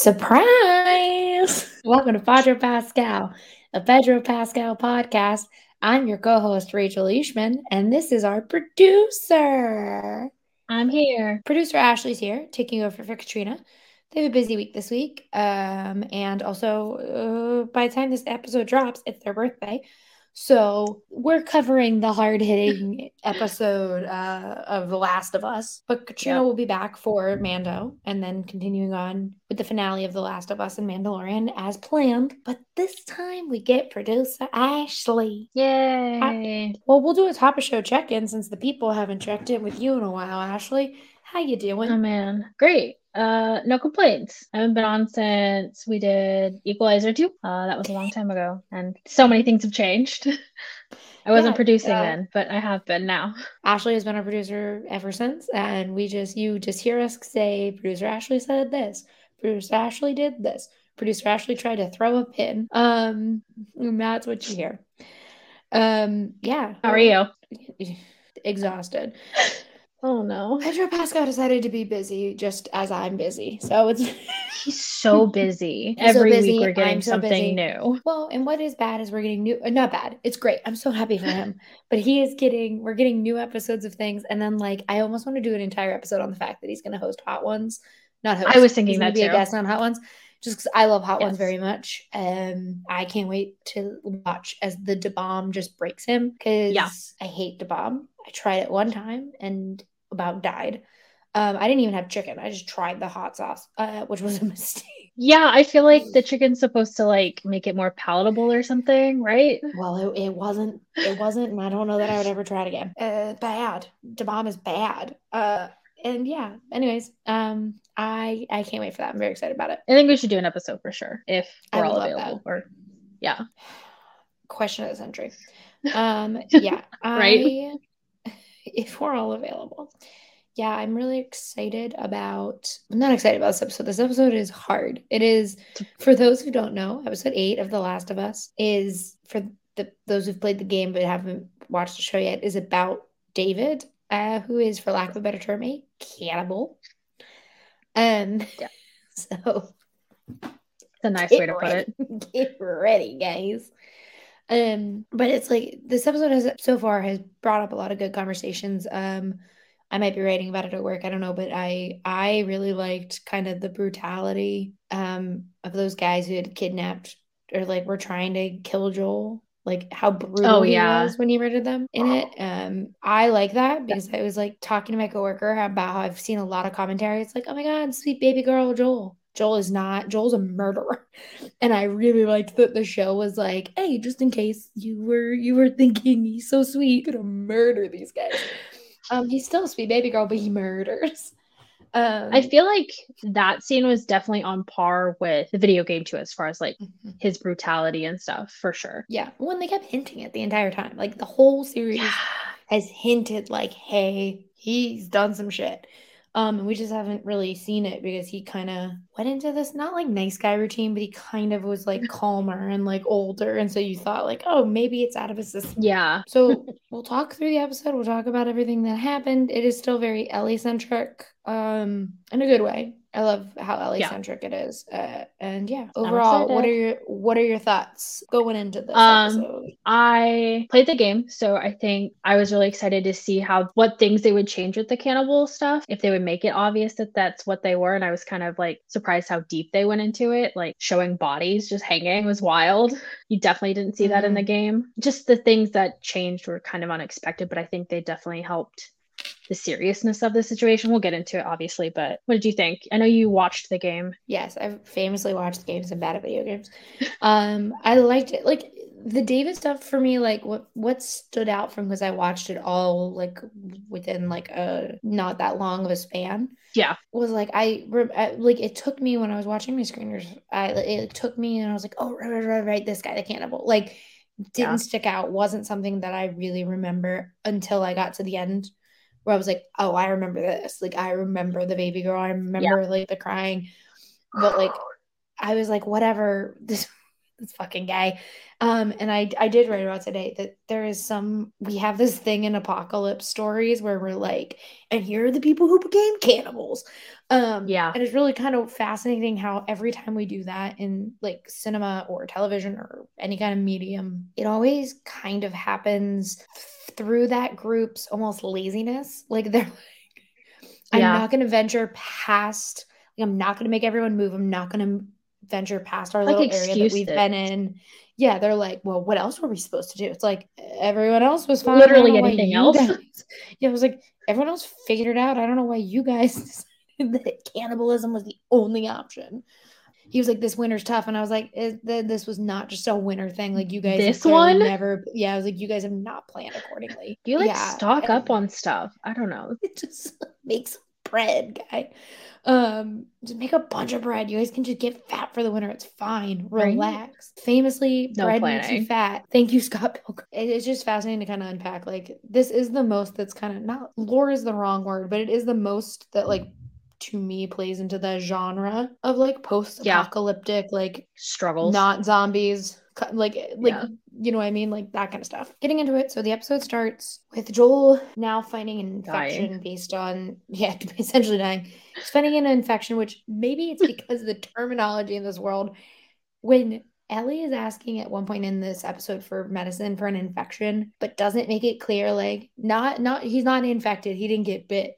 Surprise! Welcome to Pedro Pascal, a Pedro Pascal podcast. I'm your co host, Rachel Leishman, and this is our producer. I'm here. Producer Ashley's here, taking over for Katrina. They have a busy week this week. Um, and also, uh, by the time this episode drops, it's their birthday. So we're covering the hard hitting episode uh, of The Last of Us, but Katrina yep. will be back for Mando and then continuing on with the finale of The Last of Us and Mandalorian as planned. But this time we get producer Ashley. Yay! I, well, we'll do a top of show check in since the people haven't checked in with you in a while, Ashley. How you doing? Oh man, great. Uh, no complaints. I haven't been on since we did Equalizer 2. Uh, that was a long time ago, and so many things have changed. I wasn't yeah, producing uh, then, but I have been now. Ashley has been a producer ever since, and we just you just hear us say, producer Ashley said this, producer Ashley did this, producer Ashley tried to throw a pin. Um, that's what you hear. Um, yeah. How are you? Exhausted. Oh no. Pedro Pascal decided to be busy just as I'm busy. So it's he's so busy. Every so busy. week we're getting so something busy. new. Well, and what is bad is we're getting new uh, not bad. It's great. I'm so happy for him. but he is getting we're getting new episodes of things and then like I almost want to do an entire episode on the fact that he's going to host Hot Ones. Not host. I was thinking that be too. a guest on Hot Ones just because I love Hot yes. Ones very much. Um, I can't wait to watch as the da bomb just breaks him because yeah. I hate da bomb. I tried it one time and about died. Um, I didn't even have chicken. I just tried the hot sauce, uh, which was a mistake. Yeah, I feel like the chicken's supposed to like make it more palatable or something, right? Well, it, it wasn't. It wasn't, and I don't know that I would ever try it again. Uh, bad. Da bomb is bad. Uh, and yeah. Anyways, um, I I can't wait for that. I'm very excited about it. I think we should do an episode for sure if we're all available. That. Or yeah. Question of the century. Um, yeah. right. I, if we're all available. Yeah, I'm really excited about. I'm not excited about this episode. This episode is hard. It is for those who don't know. Episode eight of The Last of Us is for the those who've played the game but haven't watched the show yet. Is about David, uh, who is, for lack of a better term, a cannibal. Um, yeah. so it's a nice way to put it. Get ready, guys. Um, but it's like this episode has so far has brought up a lot of good conversations. Um, I might be writing about it at work. I don't know, but I I really liked kind of the brutality um of those guys who had kidnapped or like were trying to kill Joel. Like how brutal oh, yeah. he was when he murdered them in it. Um, I like that because I was like talking to my coworker about how I've seen a lot of commentary. It's like, oh my god, sweet baby girl Joel. Joel is not Joel's a murderer. And I really liked that the show was like, hey, just in case you were you were thinking he's so sweet, gonna murder these guys. Um, he's still a sweet baby girl, but he murders. Um, I feel like that scene was definitely on par with the video game too, as far as like mm-hmm. his brutality and stuff, for sure. Yeah, when they kept hinting it the entire time, like the whole series yeah. has hinted, like, "Hey, he's done some shit." Um, and we just haven't really seen it because he kind of went into this not like nice guy routine, but he kind of was like calmer and like older. And so you thought like, oh, maybe it's out of his system. Yeah. so we'll talk through the episode. We'll talk about everything that happened. It is still very Ellie centric, um, in a good way. I love how Ellie centric yeah. it is. Uh, and yeah, overall, what are your what are your thoughts going into this um, episode? I played the game, so I think I was really excited to see how what things they would change with the cannibal stuff. If they would make it obvious that that's what they were, and I was kind of like surprised how deep they went into it. Like showing bodies just hanging was wild. You definitely didn't see mm-hmm. that in the mm-hmm. game. Just the things that changed were kind of unexpected, but I think they definitely helped the seriousness of the situation. We'll get into it, obviously, but what did you think? I know you watched the game. Yes, I've famously watched games and bad at video games. um, I liked it. Like the David stuff for me, like what what stood out from because I watched it all like within like a not that long of a span. Yeah, was like I, I like it took me when I was watching my screeners. I it took me and I was like, oh right right right, right this guy the cannibal like didn't yeah. stick out wasn't something that I really remember until I got to the end where I was like, oh, I remember this. Like, I remember the baby girl. I remember yeah. like the crying. But like, I was like, whatever. This this fucking guy. Um, and I I did write about today that there is some we have this thing in apocalypse stories where we're like, and here are the people who became cannibals. Um, yeah, and it's really kind of fascinating how every time we do that in like cinema or television or any kind of medium, it always kind of happens through that group's almost laziness. Like they're like, I'm Yeah. not going to venture past. Like I'm not going to make everyone move. I'm not going to venture past our Like little area that we've excuses. been in. Yeah, they're like, well, what else were we supposed to do? It's like everyone else was fine. Literally don't know why anything else. guys- Yeah, it was like everyone else figured it out. I don't know why you guys decided that cannibalism was the only option. He was like, "This winter's tough," and I was like, "Is- th- "This was not just a winter thing. Like you guys, This one? never. Yeah, I was like, you guys have not planned accordingly. You like yeah, stock and- up on stuff. I don't know. it just makes bread, guy. Um, just make a bunch of bread. You guys can just get fat for the winter. It's fine. Right? Relax. Famously, No bread makes you fat. Thank you, Scott Pilgrim. It- It's just fascinating to kind of unpack. Like this is the most that's kind of not lore is the wrong word, but it is the most that like to me plays into the genre of like post-apocalyptic, like Struggles. not zombies like eh, like Yeah. you know what i mean like that kind of stuff getting into it so the episode starts with joel now finding an infection Dying. based on yeah essentially dying he's finding an infection which maybe it's because of the terminology in this world when ellie is asking at one point in this episode for medicine for an infection but doesn't make it clear like not not he's not infected he didn't get bit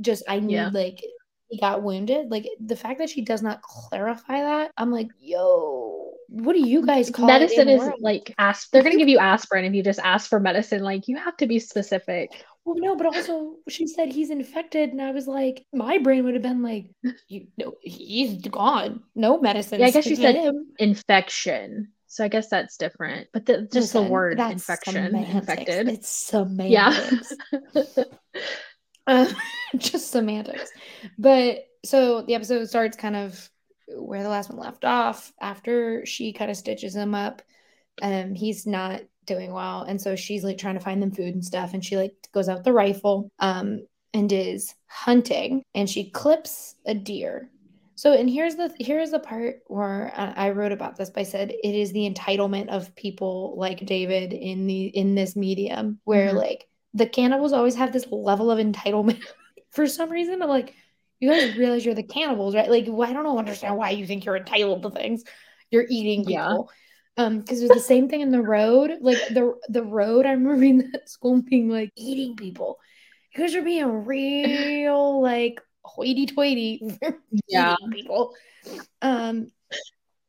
just i need Yeah. like he got wounded. Like the fact that she does not clarify that, I'm like, yo, what do you guys call medicine is world? like asp- they're gonna give you aspirin if you just ask for medicine. Like you have to be specific. Well, no, but also she said he's infected, and I was like, my brain would have been like, you no, he's gone. No medicine. Yeah, I guess she said him. infection. So I guess that's different. But the, just Listen, the word infection, semantics. infected. It's Yeah. Uh, just semantics. But so the episode starts kind of where the last one left off after she kind of stitches him up. Um, he's not doing well, and so she's like trying to find them food and stuff, and she like goes out with the rifle, um, and is hunting, and she clips a deer. So, and here's the here's the part where I wrote about this. But I said it is the entitlement of people like David in the in this medium, where Mhm. like the cannibals always have this level of entitlement for some reason. I'm like, you guys realize you're the cannibals, right? Like, well, I don't know, understand why you think you're entitled to things. You're eating Yeah. people. Um, because it was the same thing in the road. Like the the road, I remember reading that at school being like eating people. Because You guys are being real like hoity-toity Yeah. people. Um,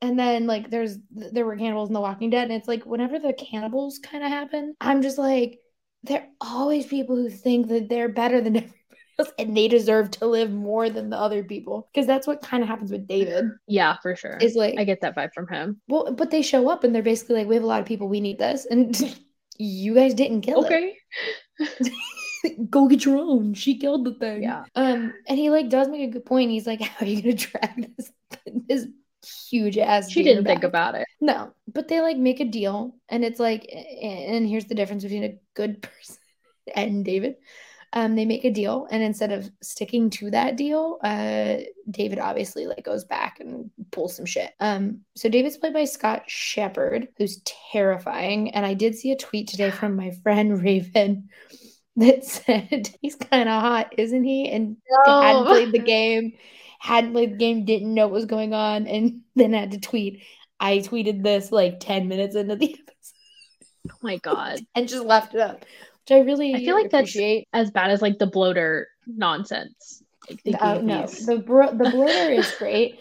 and then like there's there were cannibals in The Walking Dead, and it's like whenever the cannibals kind of happen, I'm just like, there are always people who think that they're better than everybody else, and they deserve to live more than the other people, because that's what kind of happens with David. Yeah, for sure. Is like, I get that vibe from him. well, but they show up and they're basically like, we have a lot of people, we need this, and you guys didn't kill it Okay. go get your own. She killed the thing. Yeah. Um, and he like does make a good point. He's like, how are you gonna drag this this huge ass? She didn't think about it. No, but they like make a deal, and it's like, and here's the difference between a good person and David. Um, they make a deal, and instead of sticking to that deal, uh, David obviously like goes back and pulls some shit. Um, so David's played by Scott Shepherd, who's terrifying. And I did see a tweet today from my friend Raven that said he's kind of hot, isn't he? And hadn't played the game, hadn't played the game, didn't know what was going on, and then had to tweet. I tweeted this like 10 minutes into the episode Oh my god. and just left it up, which I really I feel like that's as bad as like the bloater nonsense. Like Uh, no, the bro- the bloater is great.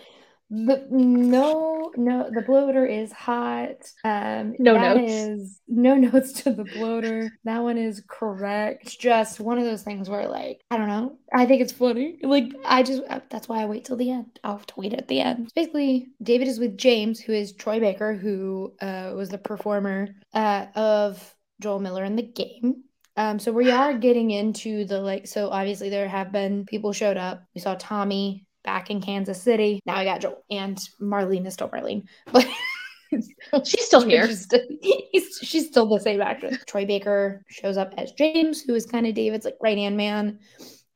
The no, no, the bloater is hot. Um, No notes. is- no notes to the bloater. That one is correct. It's just one of those things where, like, I don't know. I think it's funny. Like, I just uh, that's why I wait till the end. I'll tweet at the end. Basically, David is with James, who is Troy Baker, who uh, was the performer uh, of Joel Miller in the game. Um, so we are getting into the like, so obviously there have been people showed up. We saw Tommy back in Kansas City. Now I got Joel and Marlene is still Marlene, but She's still here. She's still, he's, she's still the same actress. Troy Baker shows up as James, who is kind of David's like right hand man.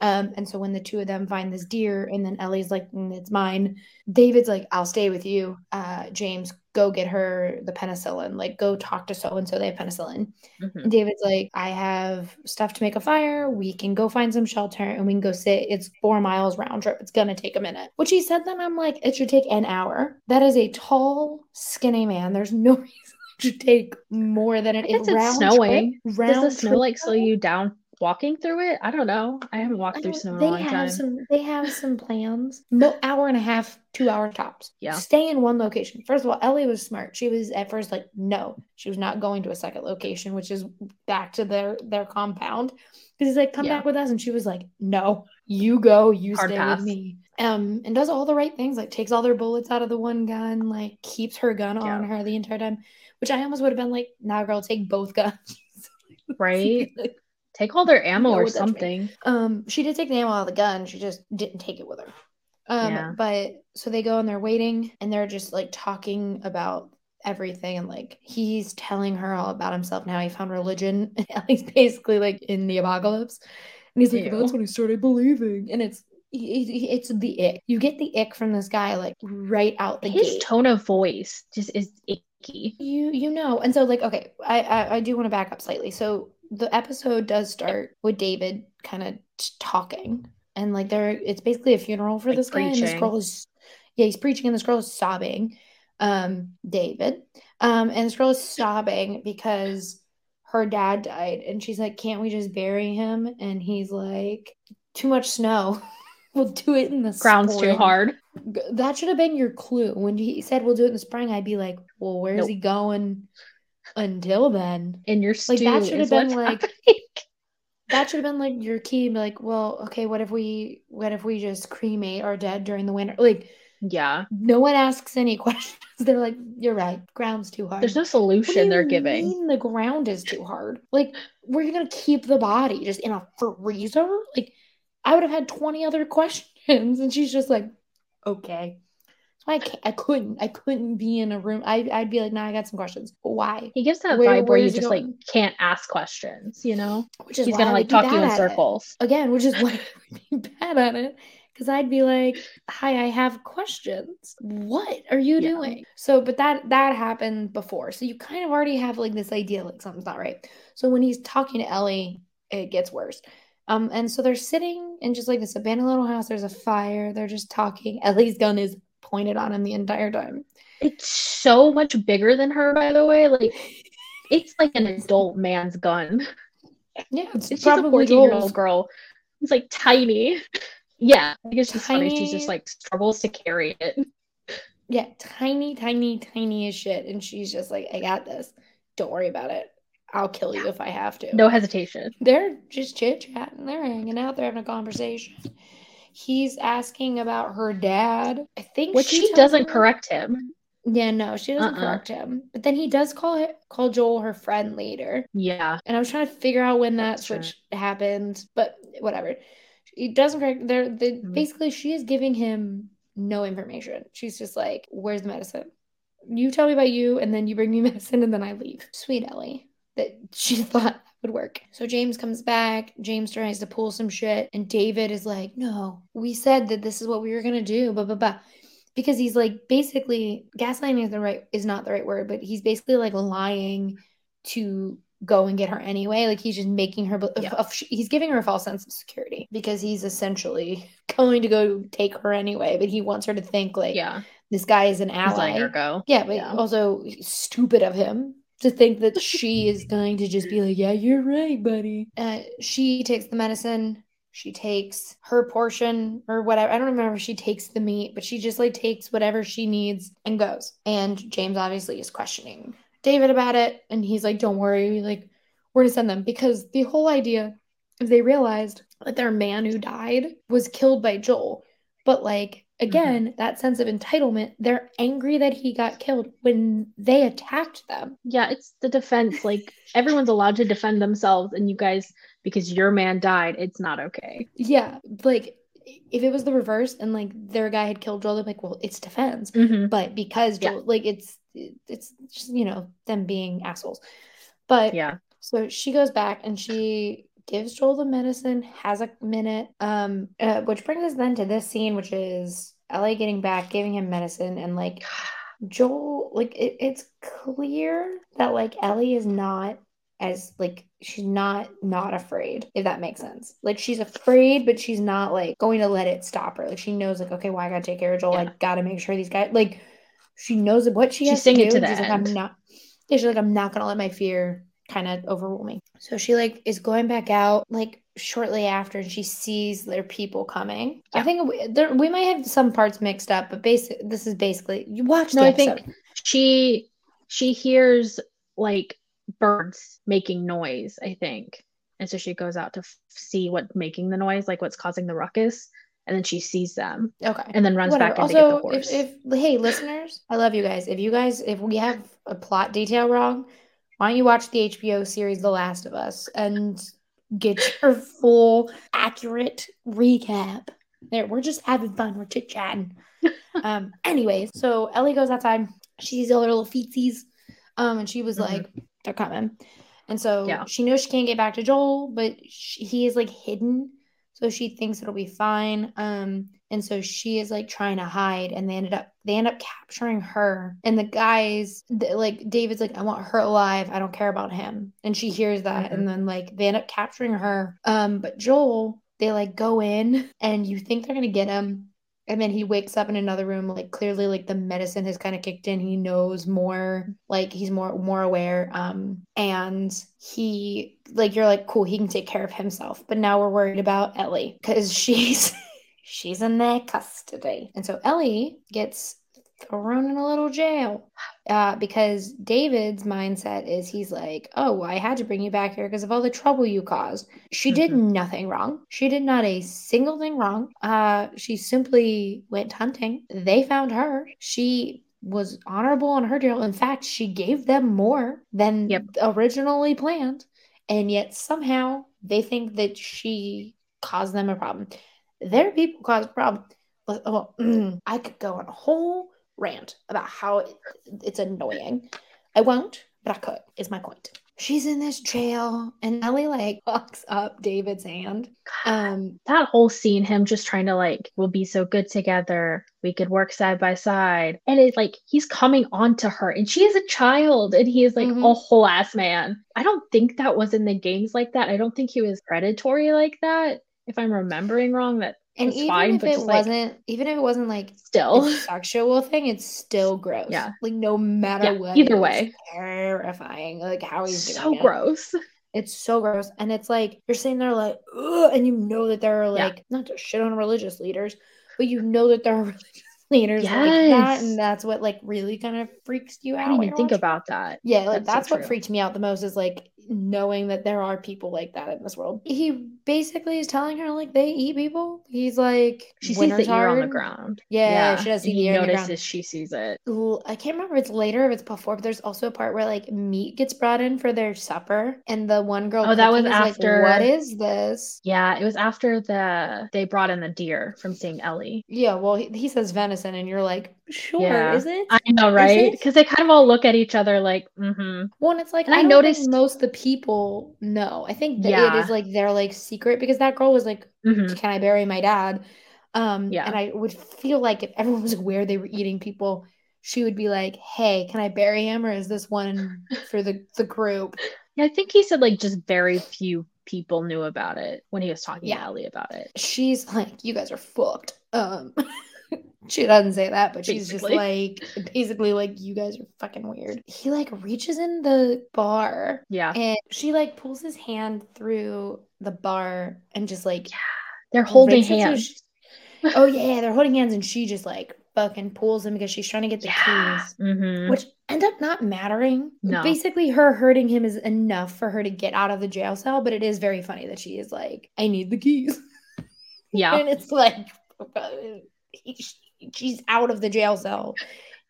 Um, and so when the two of them find this deer, and then Ellie's like, "Mm, "It's mine," David's like, "I'll stay with you." Uh, James go get her the penicillin. Like, go talk to so and so. They have penicillin. Mhm. David's like, I have stuff to make a fire. We can go find some shelter and we can go sit. It's four miles round trip. It's gonna take a minute. Which he said then I'm like, it should take an hour. That is a tall, skinny man. There's no reason to take more than an I guess it's snowing. Trip, Does round the snow trip, like slow you down walking through it? I don't know. I haven't walked I through don't- snow in a they long have time. some they have some plans Mo- hour and a half two hour tops Yeah. stay in one location first of all ellie was smart she was at first like no she was not going to a second location which is back to their their compound because he's like come Yeah. back with us and she was like no you go you Hard stay pass. with me um and does all the right things like takes all their bullets out of the one gun like keeps her gun on her the entire time which i almost would have been like nah girl take both guns Right? Take all their ammo or what that means. something. Um, she did take the ammo out of the gun. She just didn't take it with her. Um, Yeah. but so they go and they're waiting and they're just like talking about everything and like he's telling her all about himself now he found religion. He's basically like in the apocalypse. And he's like, Ew. that's when he started believing. And it's he- he- it's the ick. You get the ick from this guy like right out the His gate. tone of voice just is icky. You you know, and so like okay, I I, I do want to back up slightly. So the episode does start with David kind of talking, and like there, it's basically a funeral for Like this guy, and this preaching. girl is, yeah, he's preaching, and this girl is sobbing, um, David, um, and this girl is sobbing because her dad died, and she's like, can't we just bury him? And he's like, too much snow. We'll do it in the Ground's too spring." hard. That should have been your clue. When he said we'll do it in the spring, I'd be like, well, where's Nope. he going until then? And your stew Like, that should have been, like- That should have been like your key. be Like, well, okay, what if we what if we just cremate our dead during the winter? Like, yeah. no one asks any questions. They're like, you're right, ground's too hard. There's no solution they're giving. mean the ground is too hard? Like, were gonna keep the body just in a freezer? Like, I would have had 20 other questions. And she's just like, okay. I can't, I couldn't, I couldn't be in a room. I, I'd be like, nah, I got some questions. Why? He gives that Where- vibe where where you just like can't ask questions, you know? Which is He's gonna like talk you in at it. circles. Again, which is why I would be bad at it. Because I'd be like, hi, I have questions. What are you Yeah. doing? So, but that that happened before. So you kind of already have like this idea like something's not right. So when he's talking to Ellie, it gets worse. Um, and so they're sitting in just like this abandoned little house. There's a fire. They're just talking. Ellie's gun is pointed on him the entire time. It's so much bigger than her, by the way. Like it's like an adult man's gun. Yeah, it's just a 14 year old girl. It's like tiny. Yeah, I it's just funny. She's just like struggles to carry it. Yeah, tiny, tiny, tiny as shit. And she's just like, I got this. Don't worry about it. I'll kill you if I have to. No hesitation. They're just chit chatting. They're hanging out. They're having a conversation. He's asking about her dad. I think Which she she doesn't correct him. Yeah, no, she doesn't Uh-uh. correct him. But then he does call it, call Joel her friend later. Yeah. And I was trying to figure out when that That's true. switch happened, but whatever. He doesn't correct. They're the Mhm. basically she is giving him no information. She's just like, "Where's the medicine? You tell me about you, and then you bring me medicine, and then I leave." Sweet Ellie, that she thought would work. So James comes back. James tries to pull some shit, and David is like, "No, we said that this is what we were gonna do." Blah blah blah. Because he's like basically gaslighting is the right is not the right word, but he's basically like lying to go and get her anyway. Like he's just making her, Yeah. he's giving her a false sense of security because he's essentially going to go take her anyway. But he wants her to think like Yeah. this guy is an ally. go. Yeah, but Yeah. also stupid of him to think that she is going to just be like, yeah, you're right, buddy. Uh, she takes the medicine. She takes her portion or whatever. I don't remember if she takes the meat, but she just like takes whatever she needs and goes. And James obviously is questioning David about it. And he's like, don't worry, like, we're gonna send them because the whole idea is they realized that their man who died was killed by Joel. But like again, that sense of entitlement, they're angry that he got killed when they attacked them. Yeah, it's the defense. Like everyone's allowed to defend themselves, and you guys, because your man died, it's not okay. Yeah, like if it was the reverse and like their guy had killed Joel, they're like, well, it's defense. Mm-hmm. But because Yeah. Like it's it's just you know them being assholes. But Yeah. So she goes back and she gives Joel the medicine, has a minute, um, uh, which brings us then to this scene, which is Ellie getting back, giving him medicine, and like Joel, like it, it's clear that like Ellie is not as like she's not not afraid if that makes sense. Like she's afraid but she's not like going to let it stop her. Like she knows like okay well i gotta take care of joel? Yeah. i gotta make sure these guys like she knows what she she's has to do to she's like i'm not yeah, she's like i'm not gonna let my fear kind of overrule me. So she like is going back out like shortly after and she sees their people coming yeah. i think we, there, we might have some parts mixed up but basic this is basically you watch no i think she she hears like birds making noise, I think. And so she goes out to f- see what's making the noise, like what's causing the ruckus. And then she sees them. Okay. And then runs Whatever. back also, to get the horse. If, if hey listeners, I love you guys. If you guys if we have a plot detail wrong, why don't you watch the HBO series The Last of Us and get your full accurate recap. There, we're just having fun. We're chit chatting. um, anyways, so Ellie goes outside. She sees all her little feetsies. Um, and she was mm-hmm. like, they're coming. And so yeah. she knows she can't get back to Joel, but she, he is like hidden. So she thinks it'll be fine. Um, and so she is like trying to hide, and they ended up they end up capturing her. And the guys, like David's like, I want her alive. I don't care about him. And she hears that, mm-hmm. and then like they end up capturing her. Um, but Joel, they like go in, and you think they're gonna get him, and then he wakes up in another room like clearly like the medicine has kind of kicked in he knows more like he's more more aware um and he like you're like cool he can take care of himself but now we're worried about ellie because she's she's in their custody and so ellie gets thrown in a little jail uh, because David's mindset is he's like, oh, I had to bring you back here because of all the trouble you caused. She mm-hmm. did nothing wrong. She did not a single thing wrong. Uh, she simply went hunting. They found her. She was honorable on her deal. In fact, she gave them more than yep. originally planned. And yet somehow they think that she caused them a problem. Their people cause a problem. But, well, I could go on a whole rant about how it, it's annoying. I won't, but I could, is my point. She's in this jail and Ellie like fucks up David's hand. Um that whole scene, him just trying to like, we'll be so good together. We could work side by side. And it's like he's coming on to her and she is a child and he is like mm-hmm. a whole ass man. I don't think that was in the games like that. I don't think he was predatory like that. If I'm remembering wrong, that and even fine, if it wasn't, like, even if it wasn't like still sexual thing, it's still gross. Yeah, like no matter yeah, what. Either way, terrifying. Like how he's doing so it. gross. It's so gross, and it's like you're sitting there like, and you know that there are like yeah. not to shit on religious leaders, but you know that there are religious leaders yes. like that, and that's what like really kind of freaks you out. I didn't even think about that. Yeah, like that's, that's so what freaked me out the most is like knowing that there are people like that in this world. He basically is telling her like they eat people. He's like she sees the ear on the ground. Yeah, yeah. she does see the ear notices she sees it. I can't remember if it's later or if it's before, but there's also a part where like meat gets brought in for their supper, and the one girl. Oh, that was after. Like, what is this? Yeah, it was after the they brought in the deer from seeing Ellie. Yeah, well, he, he says venison, and you're like, sure, yeah. is it? I know, right? Because they kind of all look at each other like, mm-hmm. Well, and it's like and I, I noticed most the people know. I think that yeah. it is like their like secret because that girl was like, mm-hmm. "Can I bury my dad?" Um, yeah, and I would feel like if everyone was aware they were eating people, she would be like, "Hey, can I bury him, or is this one for the the group?" Yeah, I think he said like just very few people knew about it when he was talking yeah. to Ellie about it. She's like, "You guys are fucked." Um. she doesn't say that, but basically. she's just like basically like you guys are fucking weird. He like reaches in the bar. Yeah. And she like pulls his hand through the bar and just like yeah. They're holding hands. oh yeah, they're holding hands and she just like fucking pulls him because she's trying to get the yeah. keys. Mm-hmm. Which end up not mattering. No. Basically her hurting him is enough for her to get out of the jail cell, but it is very funny that she is like, I need the keys. Yeah. and it's like she's out of the jail cell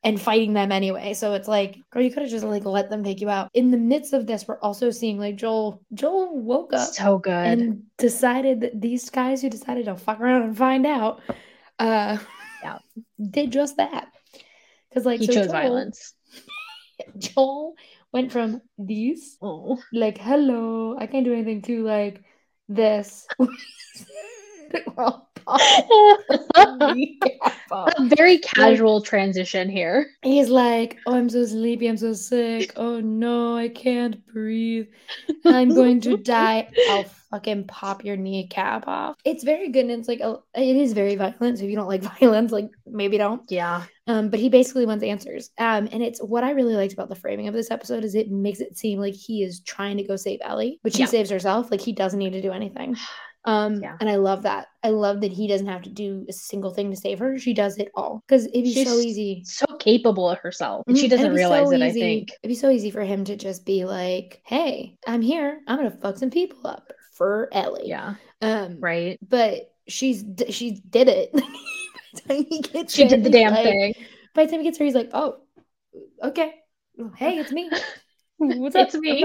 and fighting them anyway. So it's like, girl, you could have just like let them take you out. In the midst of this, we're also seeing like Joel. Joel woke up so good and decided that these guys who decided to fuck around and find out, uh, yeah, did just that. Because like he so chose Joel, violence. Joel went from these, oh, like hello, I can't do anything to like this. a very casual transition here. He's like, "Oh, I'm so sleepy. I'm so sick. Oh no, I can't breathe. I'm going to die. I'll fucking pop your kneecap off." It's very good, and it's like a, it is very violent. So if you don't like violence, like maybe don't. Yeah. Um, but he basically wants answers. Um, and it's what I really liked about the framing of this episode is it makes it seem like he is trying to go save Ellie, but she yeah. saves herself. Like he doesn't need to do anything. Um, yeah. and I love that. I love that he doesn't have to do a single thing to save her. She does it all because it'd be She's so easy, so capable of herself, and she mm-hmm. doesn't realize so it. I think it'd be so easy for him to just be like, "Hey, I'm here. I'm gonna fuck some people up for Ellie." Yeah. Um. Right. But she's she did it. she did the damn like, thing. By the time he gets her, he's like, "Oh, okay. Hey, it's me. What's up? It's me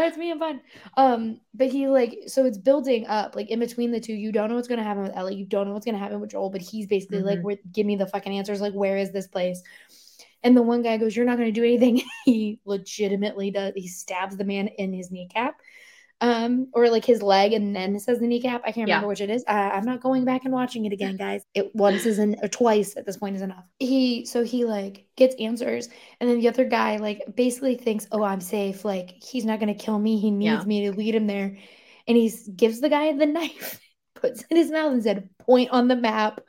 it's me, I'm fine. Um, but he like so it's building up like in between the two. You don't know what's gonna happen with Ellie. You don't know what's gonna happen with Joel. But he's basically mm-hmm. like, "Where give me the fucking answers. Like, where is this place?" And the one guy goes, "You're not gonna do anything." he legitimately does. He stabs the man in his kneecap um, or like his leg, and then it says the kneecap. I can't remember yeah. which it is. Uh, I'm not going back and watching it again, guys. It once is or twice at this point is enough. He so he like gets answers, and then the other guy like basically thinks, "Oh, I'm safe. Like he's not gonna kill me. He needs yeah. me to lead him there," and he gives the guy the knife, puts it in his mouth, and said, "Point on the map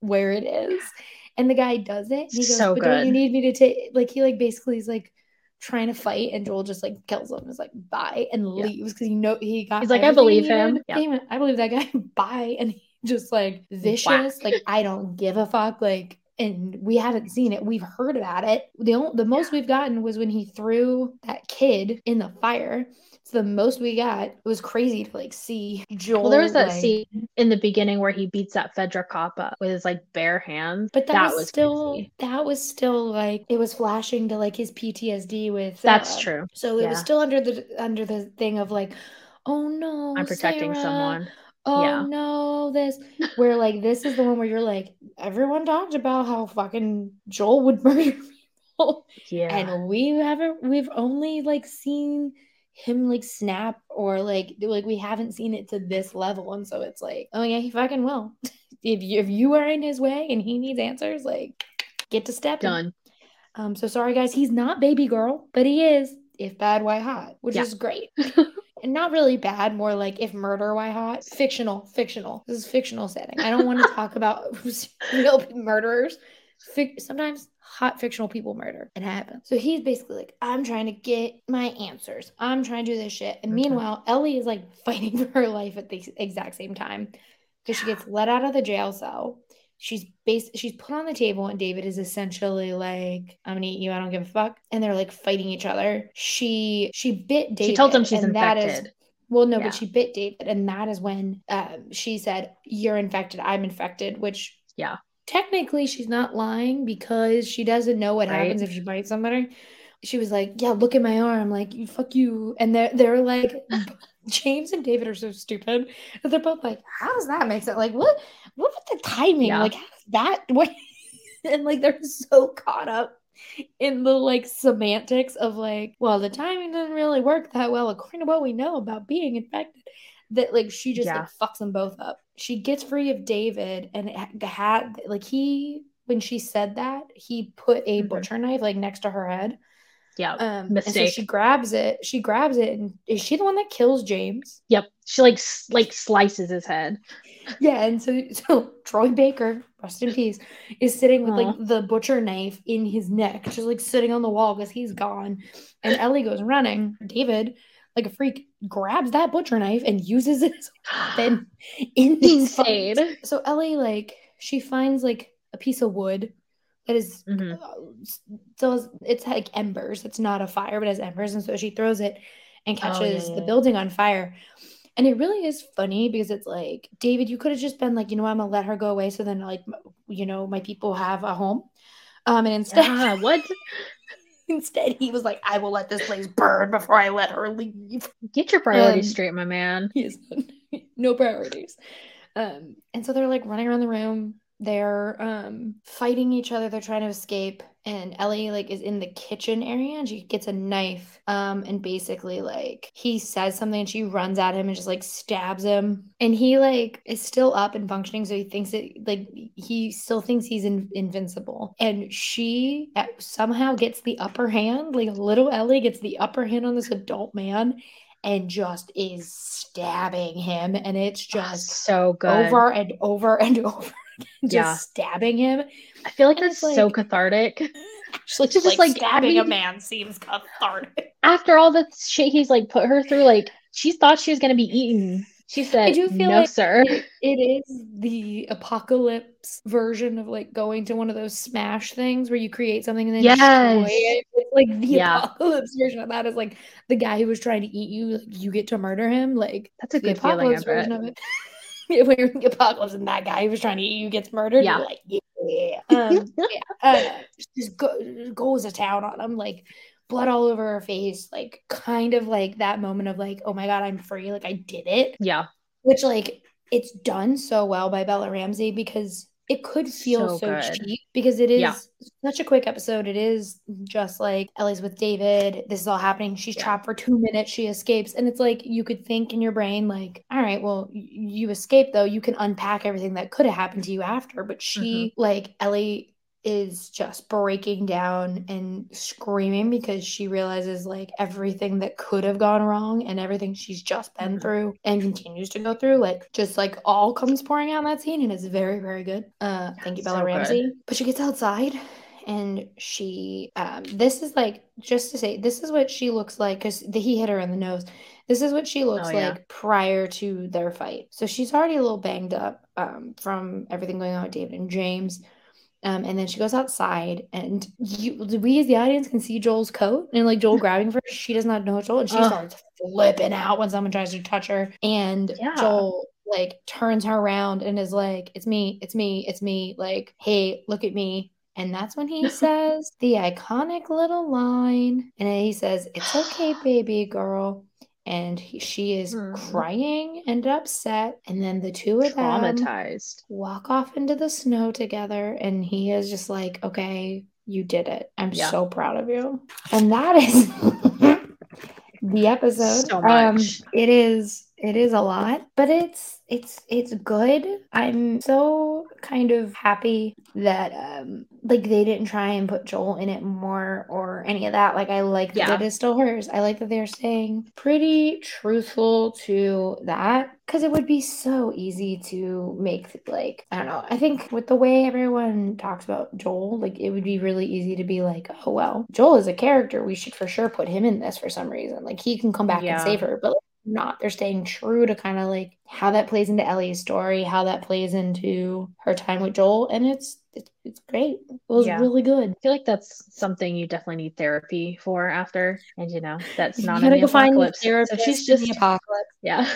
where it is." And the guy does it. he goes, so "But good. don't you need me to take?" Like he like basically is like trying to fight, and Joel just like kills him. Is like bye and yeah. leaves because you know he got. He's like, I believe him. Yeah. I believe that guy. bye, and he just like vicious. Whack. Like I don't give a fuck. Like and we haven't seen it. We've heard about it. The only, the most we've gotten was when he threw that kid in the fire the most we got. It was crazy to like see Joel. Well, there was that like, scene in the beginning where he beats that Fedra Kappa with his like bare hands. But that, that was, was, still crazy. that was still like it was flashing to like his PTSD with. That's uh, true. So it yeah. was still under the under the thing of like, oh no, I'm protecting Sarah. someone. Oh yeah. no, this where like this is the one where you're like everyone talked about how fucking Joel would murder people. Yeah. And we haven't we've only like seen him like snap or like like we haven't seen it to this level. And so it's like oh yeah he fucking will. If you if you are in his way and he needs answers like get to step done. Um so sorry guys. He's not baby girl but he is if bad why hot which yeah. is great. And not really bad more like if murder why hot? Fictional fictional. This is fictional setting. I don't want to talk about real murderers. Sometimes hot fictional people murder. It happens. So he's basically like, I'm trying to get my answers. I'm trying to do this shit. And meanwhile, Ellie is like fighting for her life at the exact same time because she gets let out of the jail cell. She's based she's put on the table and David is essentially like, I'm gonna eat you, I don't give a fuck. And they're like fighting each other. She she bit David. She told him she's infected. well, no, yeah. but she bit David, and that is when um, she said, "You're infected. I'm infected," which yeah, technically she's not lying because she doesn't know what right. happens if she bites somebody. She was like, "Yeah, look at my arm." Like, "You fuck you," and they're they're like, James and David are so stupid. They're both like, "How does that make sense? Like, what? What with the timing? Yeah. Like, how does that? What?" and like, they're so caught up in the like semantics of like, well, the timing doesn't really work that well according to what we know about being infected that like she just yeah. like fucks them both up. She gets free of David and had like he when she said that he put a mm-hmm. butcher knife like next to her head. Yeah, um, mistake. So she grabs it. She grabs it, and is she the one that kills James? Yep. She like like slices his head. Yeah, and so so Troy Baker, rest in peace, is sitting with like the butcher knife in his neck, just like sitting on the wall because he's gone. And Ellie goes running. David like a freak grabs that butcher knife and uses it as a weapon in insane. So Ellie like she finds like a piece of wood that is, mm-hmm. uh, so it's like embers. It's not a fire, but it has embers, and so she throws it and catches oh, yeah, yeah. the building on fire. And it really is funny because it's like, David, you could have just been like, you know, I'm gonna let her go away, so then like, you know, my people have a home. Um, and instead, yeah, what? Instead, he was like, I will let this place burn before I let her leave. Get your priorities um, straight, my man. He has no priorities. Um, and so they're like running around the room. They're um, fighting each other. They're trying to escape. And Ellie like is in the kitchen area and she gets a knife um and basically like he says something and she runs at him and just like stabs him. And he like is still up and functioning so he thinks it like he still thinks he's in, invincible. And she uh, somehow gets the upper hand like little Ellie gets the upper hand on this adult man and just is stabbing him and it's just so good. over and over and over just yeah. stabbing him I feel like and that's like, so cathartic. Just, just like, like stabbing I mean, a man seems cathartic. After all the shit he's like put her through, like she thought she was gonna be eaten. She said, I do feel "No, like sir." It, it is the apocalypse version of like going to one of those smash things where you create something and then yes. destroy it. It's like the yeah. apocalypse version of that is like the guy who was trying to eat you. Like you get to murder him. Like that's a good apocalypse version of it. when you're in the apocalypse and that guy who was trying to eat you gets murdered, yeah. like, yeah, yeah. Um, yeah. Uh, just go, goes to town on him, like blood all over her face, like kind of like that moment of like, oh my god, I'm free, like I did it. Yeah. Which like it's done so well by Bella Ramsey because it could feel so, so cheap because it is yeah. such a quick episode. It is just like Ellie's with David. This is all happening. She's yeah. trapped for two minutes. She escapes. And it's like you could think in your brain, like, all right, well, you escape though. You can unpack everything that could have happened to you after. But she, mm-hmm. like, Ellie is just breaking down and screaming because she realizes like everything that could have gone wrong and everything she's just been mm-hmm. through and continues to go through like just like all comes pouring out in that scene and it's very very good uh thank you bella so ramsey good. but she gets outside and she um this is like just to say this is what she looks like because he hit her in the nose this is what she looks oh, yeah. like prior to their fight so she's already a little banged up um from everything going on with david and james um, and then she goes outside, and you, we as the audience can see Joel's coat, and like Joel grabbing for her. She does not know Joel, and she Ugh. starts flipping out when someone tries to touch her. And yeah. Joel like turns her around and is like, "It's me, it's me, it's me." Like, hey, look at me. And that's when he says the iconic little line, and he says, "It's okay, baby girl." And he, she is mm. crying and upset and then the two of traumatized. them walk off into the snow together and he is just like okay you did it. I'm yeah. so proud of you. And that is the episode. So um it is it is a lot but it's it's it's good. I'm so kind of happy that um like they didn't try and put joel in it more or any of that. Like i like that yeah. it is still hers. I like that they're staying pretty truthful to that because it would be so easy to make like i don't know. I think with the way everyone talks about joel like it would be really easy to be like oh well joel is a character. We should for sure put him in this for some reason. Like he can come back yeah. and save her but like, not. They're staying true to kind of like how that plays into Ellie's story, how that plays into her time with Joel, and it's it's, it's great. It was yeah. really good. I feel like that's something you definitely need therapy for after, and you know that's not in the apocalypse. So she's just the apocalypse. Yeah,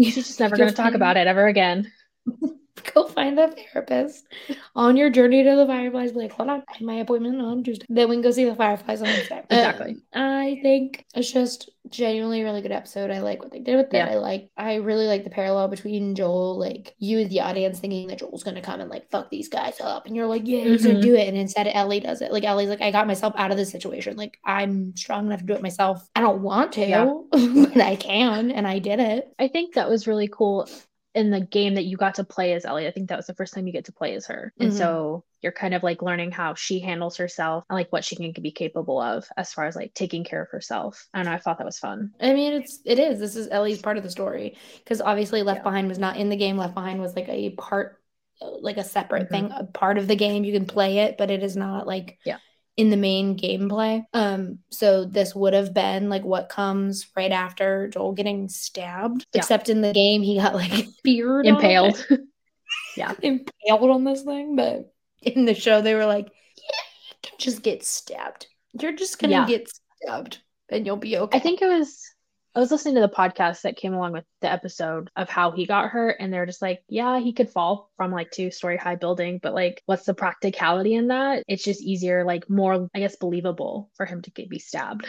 she's just never going to talk about it ever again. go find a therapist on your journey to the fireflies. Be like, hold on, I have my appointment on Tuesday. Then we can go see the fireflies on Wednesday. exactly. Um, I think it's just genuinely a really good episode. I like what they did with it. Yeah. I like I really like the parallel between Joel, like you as the audience thinking that Joel's gonna come and like fuck these guys up. And you're like, Yeah, he's mm-hmm. gonna do it. And instead Ellie does it. Like Ellie's like, I got myself out of this situation. Like I'm strong enough to do it myself. I don't want to, yeah. but I can and I did it. I think that was really cool in the game that you got to play as Ellie. I think that was the first time you get to play as her. And mm-hmm. so you're kind of like learning how she handles herself and like what she can be capable of as far as like taking care of herself. I don't know. I thought that was fun. I mean, it's it is. This is Ellie's part of the story because obviously Left yeah. Behind was not in the game. Left Behind was like a part like a separate mm-hmm. thing, a part of the game. You can play it, but it is not like yeah in the main gameplay. Um, so this would have been like what comes right after Joel getting stabbed. Yeah. Except in the game, he got like speared, impaled. yeah, impaled on this thing. But in the show, they were like, "Yeah, you can just get stabbed. You're just gonna yeah. get stabbed, and you'll be okay." I think it was I was listening to the podcast that came along with the episode of how he got hurt, and they're just like, yeah, he could fall from like two story high building, but like, what's the practicality in that? It's just easier, like more, I guess, believable for him to get, be stabbed.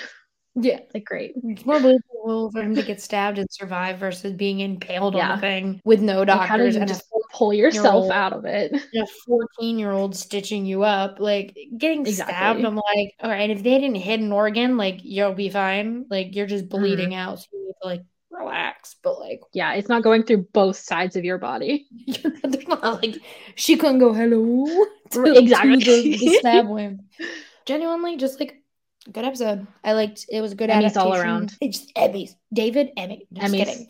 Yeah, like great. It's more believable for him to get stabbed and survive versus being impaled yeah. on the thing with no doctors like, and just pull yourself out of it. A 14 year old stitching you up, like getting exactly. stabbed. I'm like, all right, if they didn't hit an organ, like you'll be fine. Like you're just bleeding mm-hmm. out. So you need to like relax. But like, yeah, it's not going through both sides of your body. not, like she couldn't go hello. To, exactly. To the, the stab wound. Genuinely, just like good episode. I liked it was a good Emmys adaptation. all around. It's Emmys. David Emmy. Just Emmys. kidding.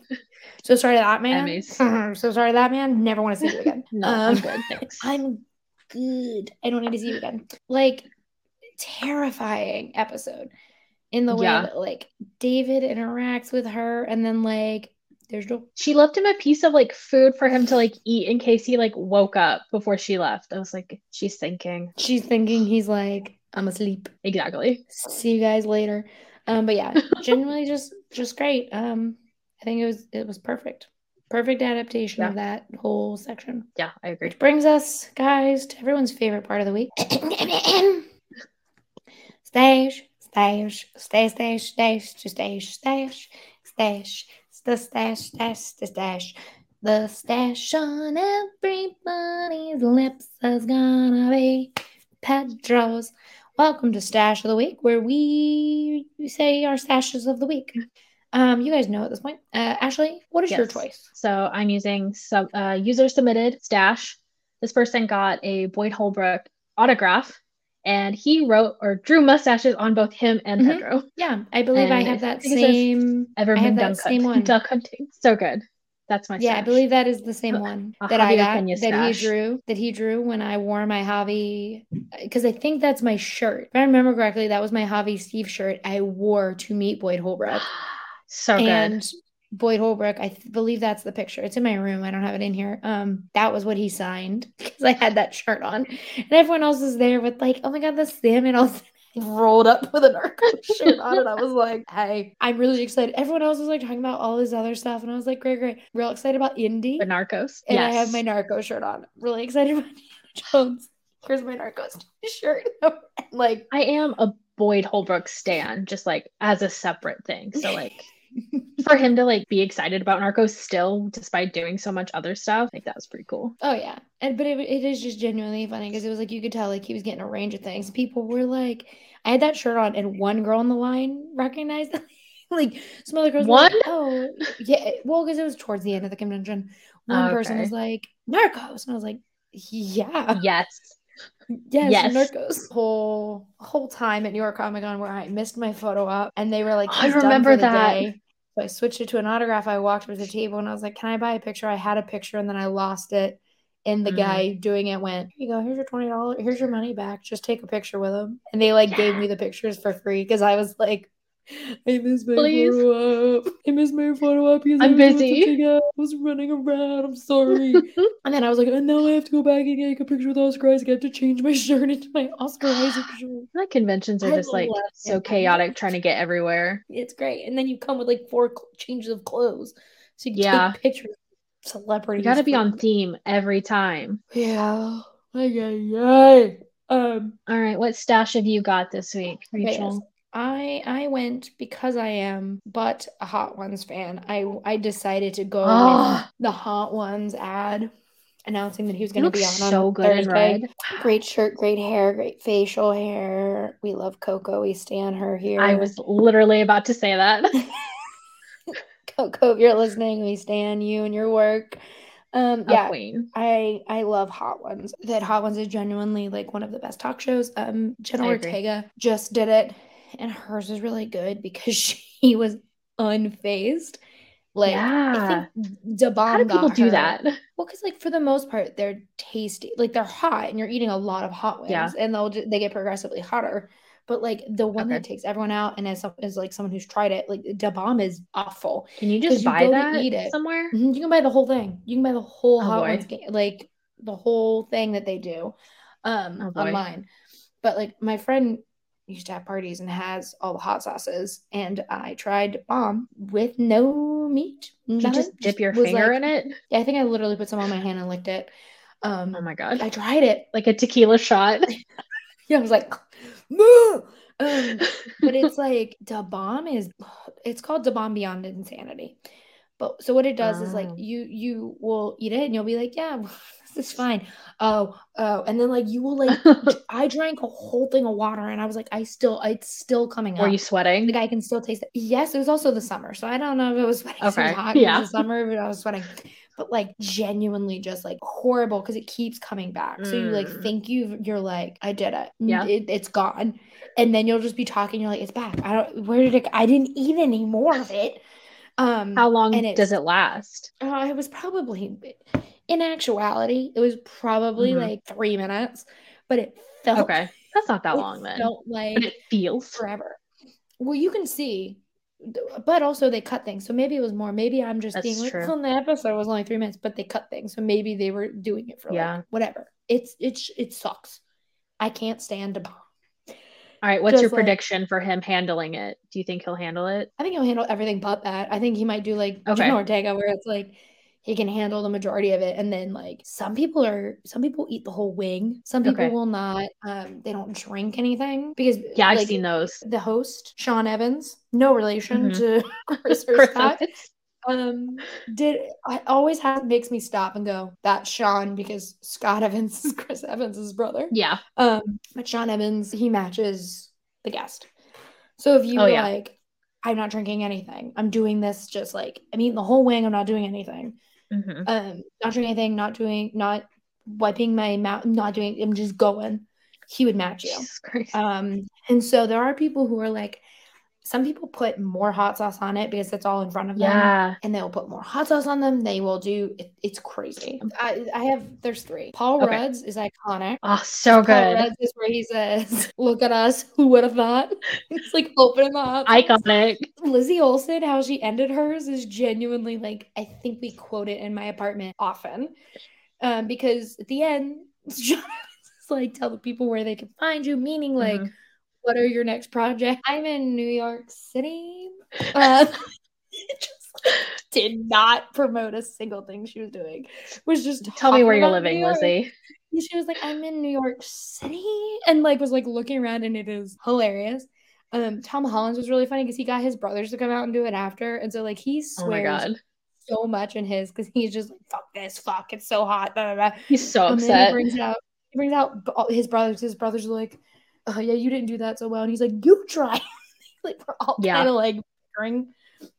So sorry that man. Emmys. so sorry that man. Never want to see you again. no, um, I'm good. Thanks. I'm good. I don't need to see you again. Like terrifying episode in the way yeah. that like David interacts with her and then like there's no she left him a piece of like food for him to like eat in case he like woke up before she left. I was like, she's thinking. She's thinking he's like, I'm asleep. Exactly. See you guys later. Um, but yeah, genuinely just just great. Um, I think it was it was perfect. Perfect adaptation yeah. of that whole section. Yeah, I agree. Which brings us, guys, to everyone's favorite part of the week. stash, stash, stash, stash, stash, stash, stash, stash, the stash, stash, the stash. The stash on everybody's lips is gonna be Pedro's. Welcome to Stash of the Week, where we say our stashes of the week. Um, you guys know at this point. Uh, Ashley, what is yes. your choice? So I'm using sub uh, user submitted stash. This person got a Boyd Holbrook autograph, and he wrote or drew mustaches on both him and mm-hmm. Pedro. Yeah, I believe and I have that same. Ever been duck hunting? So good. That's my. Yeah, stash. I believe that is the same one a that I got that stash. he drew. That he drew when I wore my Javi, because I think that's my shirt. If I remember correctly, that was my Javi Steve shirt I wore to meet Boyd Holbrook. So and good. Boyd Holbrook, I th- believe that's the picture. It's in my room. I don't have it in here. Um, that was what he signed because I had that shirt on, and everyone else is there with like, oh my god, the salmon all rolled up with a narco shirt on, and I was like, hey, I'm really excited. Everyone else was like talking about all this other stuff, and I was like, great, great, real excited about Indy, the Narcos, and yes. I have my narco shirt on. Really excited about Indiana Jones. Here's my Narcos shirt. like, I am a Boyd Holbrook stan, just like as a separate thing. So like for him to like be excited about Narcos still, despite doing so much other stuff, like that was pretty cool. Oh yeah, and but it, it is just genuinely funny because it was like you could tell like he was getting a range of things. People were like, I had that shirt on, and one girl on the line recognized it. like some other girls, one, like, oh yeah, well because it was towards the end of the convention. One oh, okay. person was like Narcos, and I was like, yeah, yes. Yes, yes. Narcos. Whole whole time at New York Comic Con where I missed my photo up, and they were like, I remember that. Day. So I switched it to an autograph. I walked up to the table and I was like, "Can I buy a picture?" I had a picture and then I lost it. And the mm. guy doing it went, "Here you go. Here's your twenty dollars. Here's your money back. Just take a picture with him." And they like yeah. gave me the pictures for free because I was like, I miss my Please. photo up. I miss my photo up because I'm I busy. I was running around. I'm sorry. and then I was like, and now I have to go back and take a picture with Oscar Isaac. I have to change my shirt into my Oscar Isaac shirt. Like conventions are I just like so chaotic, trying to get everywhere. It's great, and then you come with like four changes of clothes, so you can yeah. take pictures. Celebrities. You got to be on theme every time. Yeah. Yeah. Yeah. Um. All right. What stash have you got this week, Rachel? I I went because I am but a Hot Ones fan. I I decided to go oh. with the Hot Ones ad announcing that he was going to be on so on good Thursday. Great shirt, great hair, great facial hair. We love Coco. We stand her here. I was literally about to say that. Coco, if you're listening, we stand you and your work. Um, yeah, queen. I I love Hot Ones. That Hot Ones is genuinely like one of the best talk shows. Um, Jenna Ortega just did it and hers was really good because she was unfazed. Like, yeah. Da Bomb How do people do that? Well, because like for the most part, they're tasty. Like they're hot, and you're eating a lot of hot wings, yeah. and they'll they get progressively hotter. But like the one okay. that takes everyone out, and as is like someone who's tried it, like the Bomb is awful. Can you just buy you that eat it. somewhere? Mm-hmm. You can buy the whole thing. You can buy the whole oh, hot boy. ones, like the whole thing that they do, um, oh, online. But like my friend used to have parties and has all the hot sauces. And I tried bomb with no meat. Did you just dip your finger like, in it? Yeah, I think I literally put some on my hand and licked it. Um, oh my god! I tried it like a tequila shot. yeah, I was like, Moo! Um, but it's like Da Bomb is. It's called Da Bomb Beyond Insanity. But so what it does is like you you will eat it and you'll be like, yeah, this is fine. Oh, oh, and then like you will like I drank a whole thing of water and I was like, I still it's still coming Were up. you sweating? Like I can still taste it. Yes, it was also the summer, so I don't know if it was sweating. Okay. Okay, hot. It yeah. the summer, but I was sweating. But like genuinely, just like horrible because it keeps coming back. So you like Mm. think you you're like I did it. Yeah. It, it's gone, and then you'll just be talking. You're like it's back. I don't. Where did it? I didn't eat any more of it. Um, How long and does it last? uh, it was probably, in actuality, it was probably Mhm. like three minutes, but it felt Okay, that's not that long then. felt like But it feels. forever. Well, you can see, but also they cut things, so maybe it was more. Maybe I'm just That's being like, on the episode was only three minutes, but they cut things, so maybe they were doing it for Yeah. like whatever. It's it's it sucks. I can't stand a bomb. All right, what's your like- prediction for him handling it? Do you think he'll handle it? I think he'll handle everything but that. I think he might do like Okay. Jenna Ortega, where it's like he can handle the majority of it, and then like some people are, some people eat the whole wing. Some people Okay. will not. Um, they don't drink anything because Yeah, I've like, seen those. the host Sean Evans, no relation Mhm. to Chris or Scott. Evans. Um, did I always has makes me stop and go that's Sean because Scott Evans is Chris evans's brother. Yeah. Um, but Sean Evans, he matches the guest. So if you Oh, yeah. like, I'm not drinking anything, I'm doing this just like I'm eating the whole wing, I'm not doing anything. Hmm Um, not doing anything, not doing, not wiping my mouth, not doing, I'm just going. He would match you. Um, and so there are people who are like, some people put more hot sauce on it because it's all in front of them yeah. and they'll put more hot sauce on them. They will do it, it's crazy. I, I have there's three. Paul Okay. Rudd's is iconic. Oh, so Paul good. Rudd's is where he says, "Look at us, who would have thought?" It's like opening the hot sauce. Iconic. Lizzie Olsen, how she ended hers is genuinely like I think we quote it in my apartment often, um, because at the end, is like tell the people where they can find you, meaning like Mhm. What are your next project? I'm in New York City. Uh, just did not promote a single thing she was doing. Was just Tell me where you're living, Lizzie. And She was like, I'm in New York City, and like was like looking around, and it is hilarious. Um, Tom Holland was really funny because he got his brothers to come out and do it after, and so like he Oh swears god. so much in his because he's just like, "Fuck this, fuck, it's so hot." Blah, blah, blah. He's so And then he upset. brings out he brings out his brothers. His brothers are like, "Oh yeah, you didn't do that so well," and he's like, "You try." like we're all Yeah. kind of like bickering,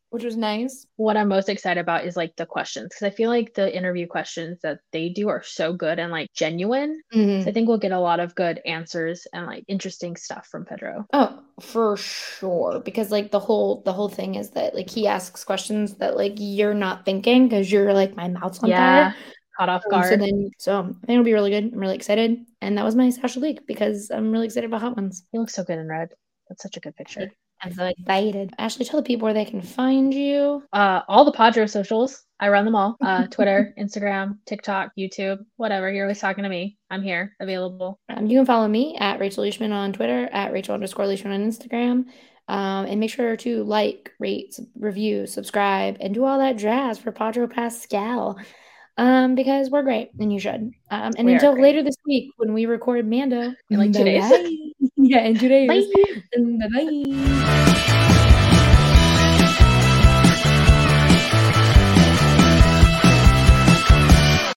which was nice. What I'm most excited about is like the questions because I feel like the interview questions that they do are so good and like genuine. Mm-hmm. So I think we'll get a lot of good answers and like interesting stuff from Pedro. Oh, for sure. Because like the whole the whole thing is that like he asks questions that like you're not thinking because you're like my mouth's on Yeah. fire. Caught off Um, guard. so then so I think it'll be really good. I'm really excited. And that was my special week because I'm really excited about hot ones. he looks so good in red. That's such a good picture. I'm so excited. Ashley, tell the people where they can find you. Uh, all the Padro socials. I run them all. Uh, Twitter, Instagram, TikTok, YouTube, whatever. You're always talking to me. I'm here, available. Um, you can follow me at Rachel Leishman on Twitter, at Rachel underscore Leishman on Instagram. Um, and make sure to like, rate, review, subscribe, and do all that jazz for Padro Pascal. Um, because we're great and you should. Um, and We until later this week when we record Mando In like two days. yeah, in two days. Bye. Bye bye.